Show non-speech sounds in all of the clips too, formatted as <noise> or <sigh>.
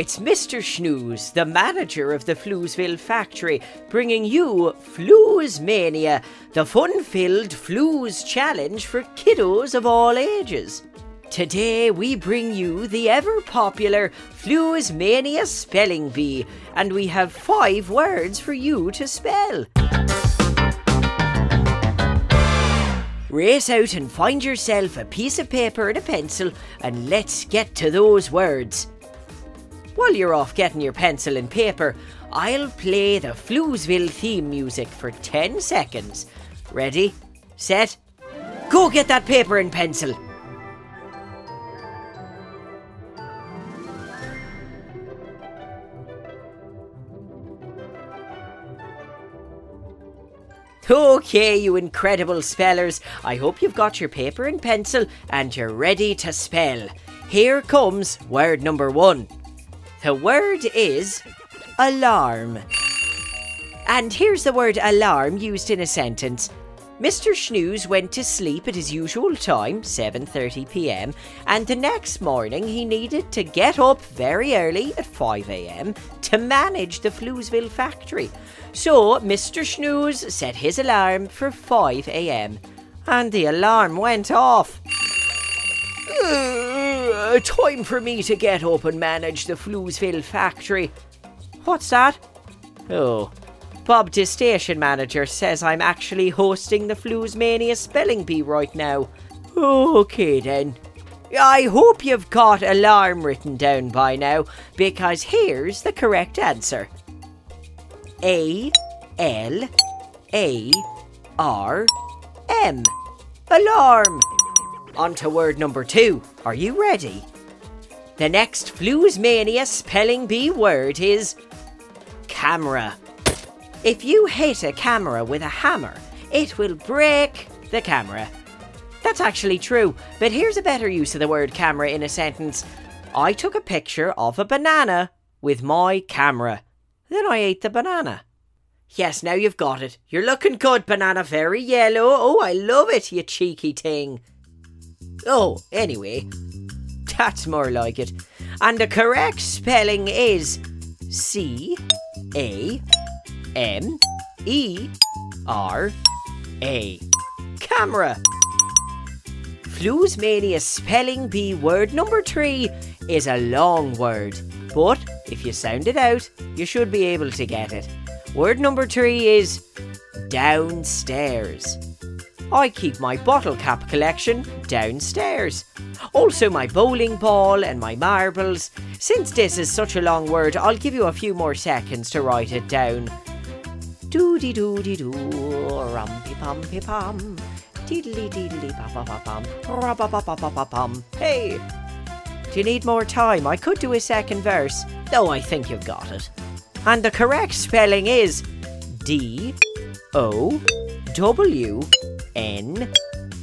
it's Mr. Schnooze, the manager of the Floozeville factory, bringing you Flooze Mania, the fun filled Flooze challenge for kiddos of all ages. Today we bring you the ever popular Flooze Mania Spelling Bee, and we have five words for you to spell. Race out and find yourself a piece of paper and a pencil, and let's get to those words. While you're off getting your pencil and paper, I'll play the Floozeville theme music for 10 seconds. Ready, set, go get that paper and pencil. Okay, you incredible spellers, I hope you've got your paper and pencil and you're ready to spell. Here comes word number one. The word is alarm. And here's the word alarm used in a sentence. Mr. Schnooze went to sleep at his usual time, 7:30 p.m., and the next morning he needed to get up very early at 5 a.m. to manage the Floozeville factory. So Mr. Schnooze set his alarm for 5 a.m. and the alarm went off. Uh, time for me to get up and manage the Floozeville factory. What's that? Oh, Bob, the station manager, says I'm actually hosting the Flooze Mania spelling bee right now. Okay then. I hope you've got alarm written down by now, because here's the correct answer. A L A R M. Alarm. On to word number two. Are you ready? The next Flooze Mania spelling bee word is camera. If you hit a camera with a hammer, it will break the camera. That's actually true, but here's a better use of the word camera in a sentence. I took a picture of a banana with my camera. Then I ate the banana. Yes, now you've got it. You're looking good, banana. Very yellow. Oh, I love it, you cheeky thing. Oh, anyway, that's more like it. And the correct spelling is C A M E R A. Camera. Flooze Mania spelling bee word number three is a long word, but if you sound it out, you should be able to get it. Word number three is downstairs. I keep my bottle cap collection downstairs. Also, my bowling ball and my marbles. Since this is such a long word, I'll give you a few more seconds to write it down. Doody doody doo, rumpy pumpy pum, diddly diddly pa pa pum, rubba pa pa pa pum. Hey! Do you need more time? I could do a second verse, though I think you've got it. And the correct spelling is D O W N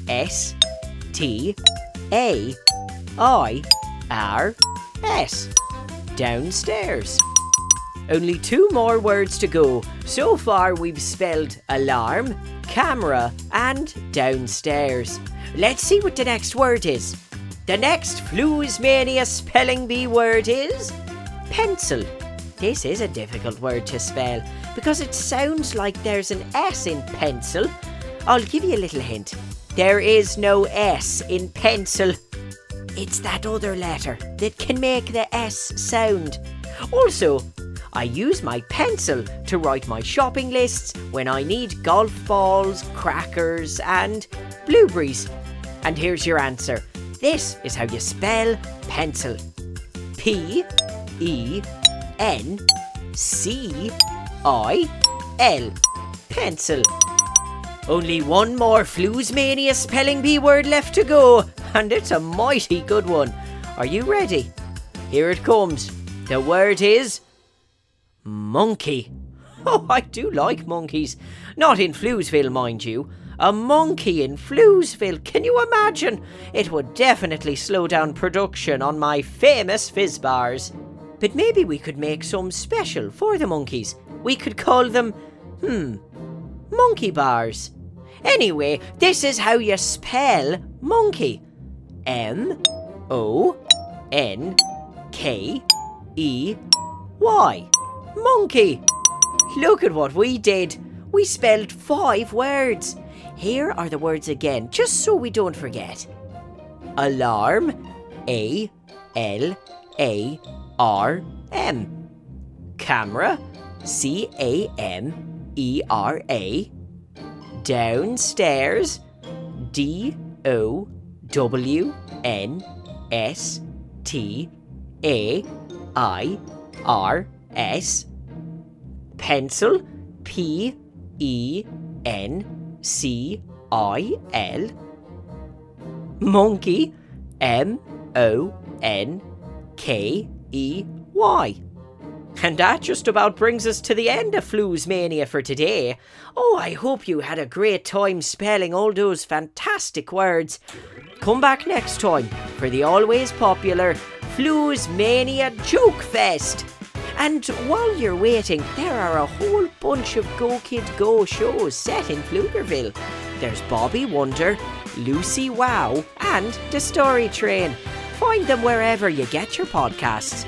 S T A I R S. Downstairs. Only two more words to go. So far, we've spelled alarm, camera, and downstairs. Let's see what the next word is. The next Flooze Mania spelling bee word is pencil. This is a difficult word to spell because it sounds like there's an S in pencil. I'll give you a little hint. There is no S in pencil. It's that other letter that can make the S sound. Also, I use my pencil to write my shopping lists when I need golf balls, crackers, and blueberries. And here's your answer. This is how you spell pencil. P E N C I L. Pencil. Only one more Flooze Mania spelling bee word left to go, and it's a mighty good one. Are you ready? Here it comes. The word is monkey. <laughs> Oh, I do like monkeys. Not in Floozeville, mind you. A monkey in Floozeville, can you imagine? It would definitely slow down production on my famous fizz bars. But maybe we could make some special for the monkeys. We could call them, hmm, monkey bars. Anyway, this is how you spell monkey M O N K E Y. Monkey. Look at what we did. We spelled five words. Here are the words again, just so we don't forget. Alarm. A L A R M. Camera. C A M E R A. Downstairs. D O W N S T A I R S. Pencil. P E N C I L. Monkey. M O N K E Y. And that just about brings us to the end of Flooze Mania for today. Oh, I hope you had a great time spelling all those fantastic words. Come back next time for the always popular Flooze Mania Joke Fest. And while you're waiting, there are a whole bunch of Go Kid Go shows set in Floozeville. There's Bobby Wonder, Lucy Wow, and The Story Train. Find them wherever you get your podcasts.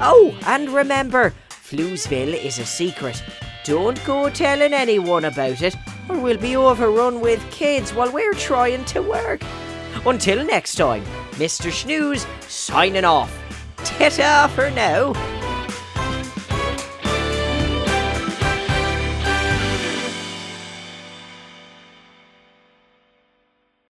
Oh, and remember, Floozeville is a secret. Don't go telling anyone about it, or we'll be overrun with kids while we're trying to work. Until next time, Mr. Schnooze signing off. Ta-ta for now.